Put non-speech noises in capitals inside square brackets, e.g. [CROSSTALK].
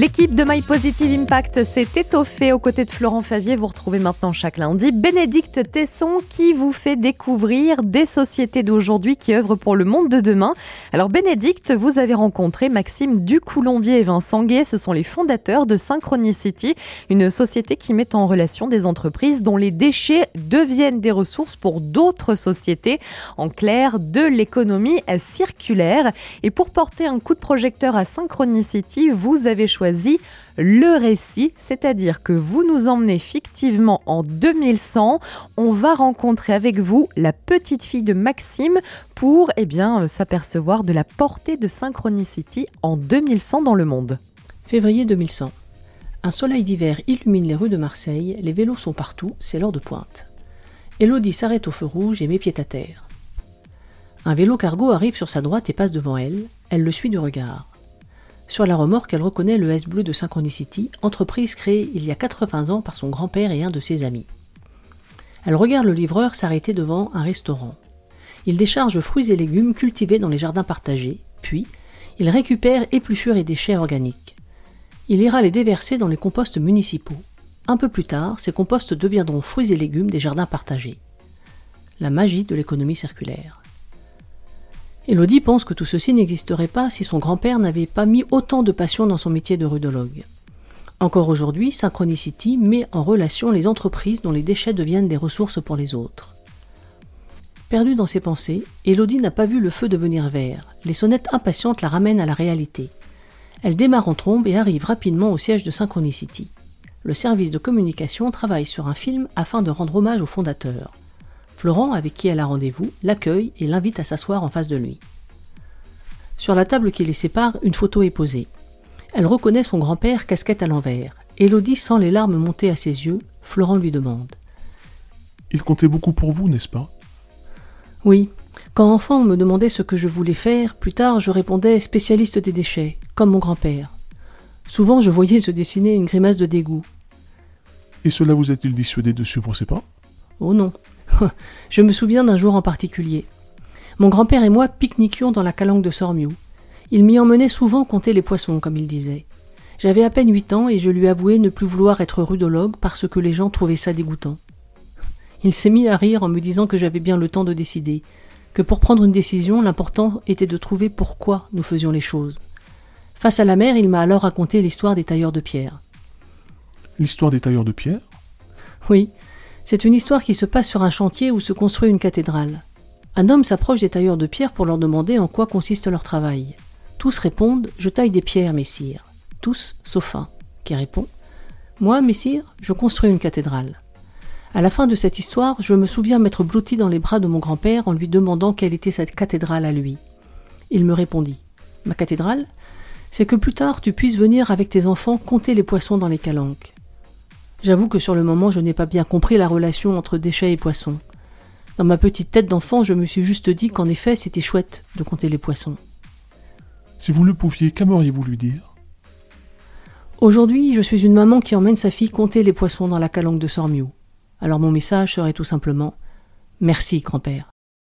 L'équipe de My Positive Impact s'est étoffée aux côtés de Florent Favier. Vous retrouvez maintenant chaque lundi Bénédicte Tesson qui vous fait découvrir des sociétés d'aujourd'hui qui œuvrent pour le monde de demain. Alors Bénédicte, vous avez rencontré Maxime Ducoulombier et Vincent Gay. Ce sont les fondateurs de Synchronicity, une société qui met en relation des entreprises dont les déchets deviennent des ressources pour d'autres sociétés. En clair, de l'économie circulaire. Et pour porter un coup de projecteur à Synchronicity, vous avez choisi le récit, c'est-à-dire que vous nous emmenez fictivement en 2100. On va rencontrer avec vous la petite fille de Maxime pour eh bien, euh, s'apercevoir de la portée de Synchronicity en 2100 dans le monde. Février 2100. Un soleil d'hiver illumine les rues de Marseille, les vélos sont partout, c'est l'heure de pointe. Elodie s'arrête au feu rouge et met pied à terre. Un vélo cargo arrive sur sa droite et passe devant elle, elle le suit du regard. Sur la remorque, elle reconnaît le S-Bleu de Synchronicity, entreprise créée il y a 80 ans par son grand-père et un de ses amis. Elle regarde le livreur s'arrêter devant un restaurant. Il décharge fruits et légumes cultivés dans les jardins partagés, puis il récupère épluchures et déchets organiques. Il ira les déverser dans les composts municipaux. Un peu plus tard, ces composts deviendront fruits et légumes des jardins partagés. La magie de l'économie circulaire. Elodie pense que tout ceci n'existerait pas si son grand-père n'avait pas mis autant de passion dans son métier de rudologue. Encore aujourd'hui, Synchronicity met en relation les entreprises dont les déchets deviennent des ressources pour les autres. Perdue dans ses pensées, Elodie n'a pas vu le feu devenir vert. Les sonnettes impatientes la ramènent à la réalité. Elle démarre en trombe et arrive rapidement au siège de Synchronicity. Le service de communication travaille sur un film afin de rendre hommage au fondateur. Florent, avec qui elle a rendez-vous, l'accueille et l'invite à s'asseoir en face de lui. Sur la table qui les sépare, une photo est posée. Elle reconnaît son grand-père casquette à l'envers. Élodie sent les larmes monter à ses yeux. Florent lui demande. Il comptait beaucoup pour vous, n'est-ce pas? Oui. Quand enfant on me demandait ce que je voulais faire, plus tard je répondais spécialiste des déchets, comme mon grand-père. Souvent je voyais se dessiner une grimace de dégoût. Et cela vous a-t-il dissuadé de suivre ses pas? Oh non, [LAUGHS] je me souviens d'un jour en particulier. Mon grand-père et moi pique-niquions dans la calanque de Sormiou. Il m'y emmenait souvent compter les poissons, comme il disait. J'avais à peine huit ans et je lui avouai ne plus vouloir être rudologue parce que les gens trouvaient ça dégoûtant. Il s'est mis à rire en me disant que j'avais bien le temps de décider, que pour prendre une décision, l'important était de trouver pourquoi nous faisions les choses. Face à la mer, il m'a alors raconté l'histoire des tailleurs de pierre. L'histoire des tailleurs de pierre? Oui, c'est une histoire qui se passe sur un chantier où se construit une cathédrale. Un homme s'approche des tailleurs de pierre pour leur demander en quoi consiste leur travail. Tous répondent Je taille des pierres, messire. Tous, sauf un, qui répond Moi, messire, je construis une cathédrale. À la fin de cette histoire, je me souviens m'être blotti dans les bras de mon grand-père en lui demandant quelle était cette cathédrale à lui. Il me répondit Ma cathédrale C'est que plus tard tu puisses venir avec tes enfants compter les poissons dans les calanques. J'avoue que sur le moment, je n'ai pas bien compris la relation entre déchets et poissons. Dans ma petite tête d'enfant, je me suis juste dit qu'en effet, c'était chouette de compter les poissons. Si vous le pouviez, qu'aimeriez-vous lui dire? Aujourd'hui, je suis une maman qui emmène sa fille compter les poissons dans la calanque de Sormiou. Alors mon message serait tout simplement Merci, grand-père.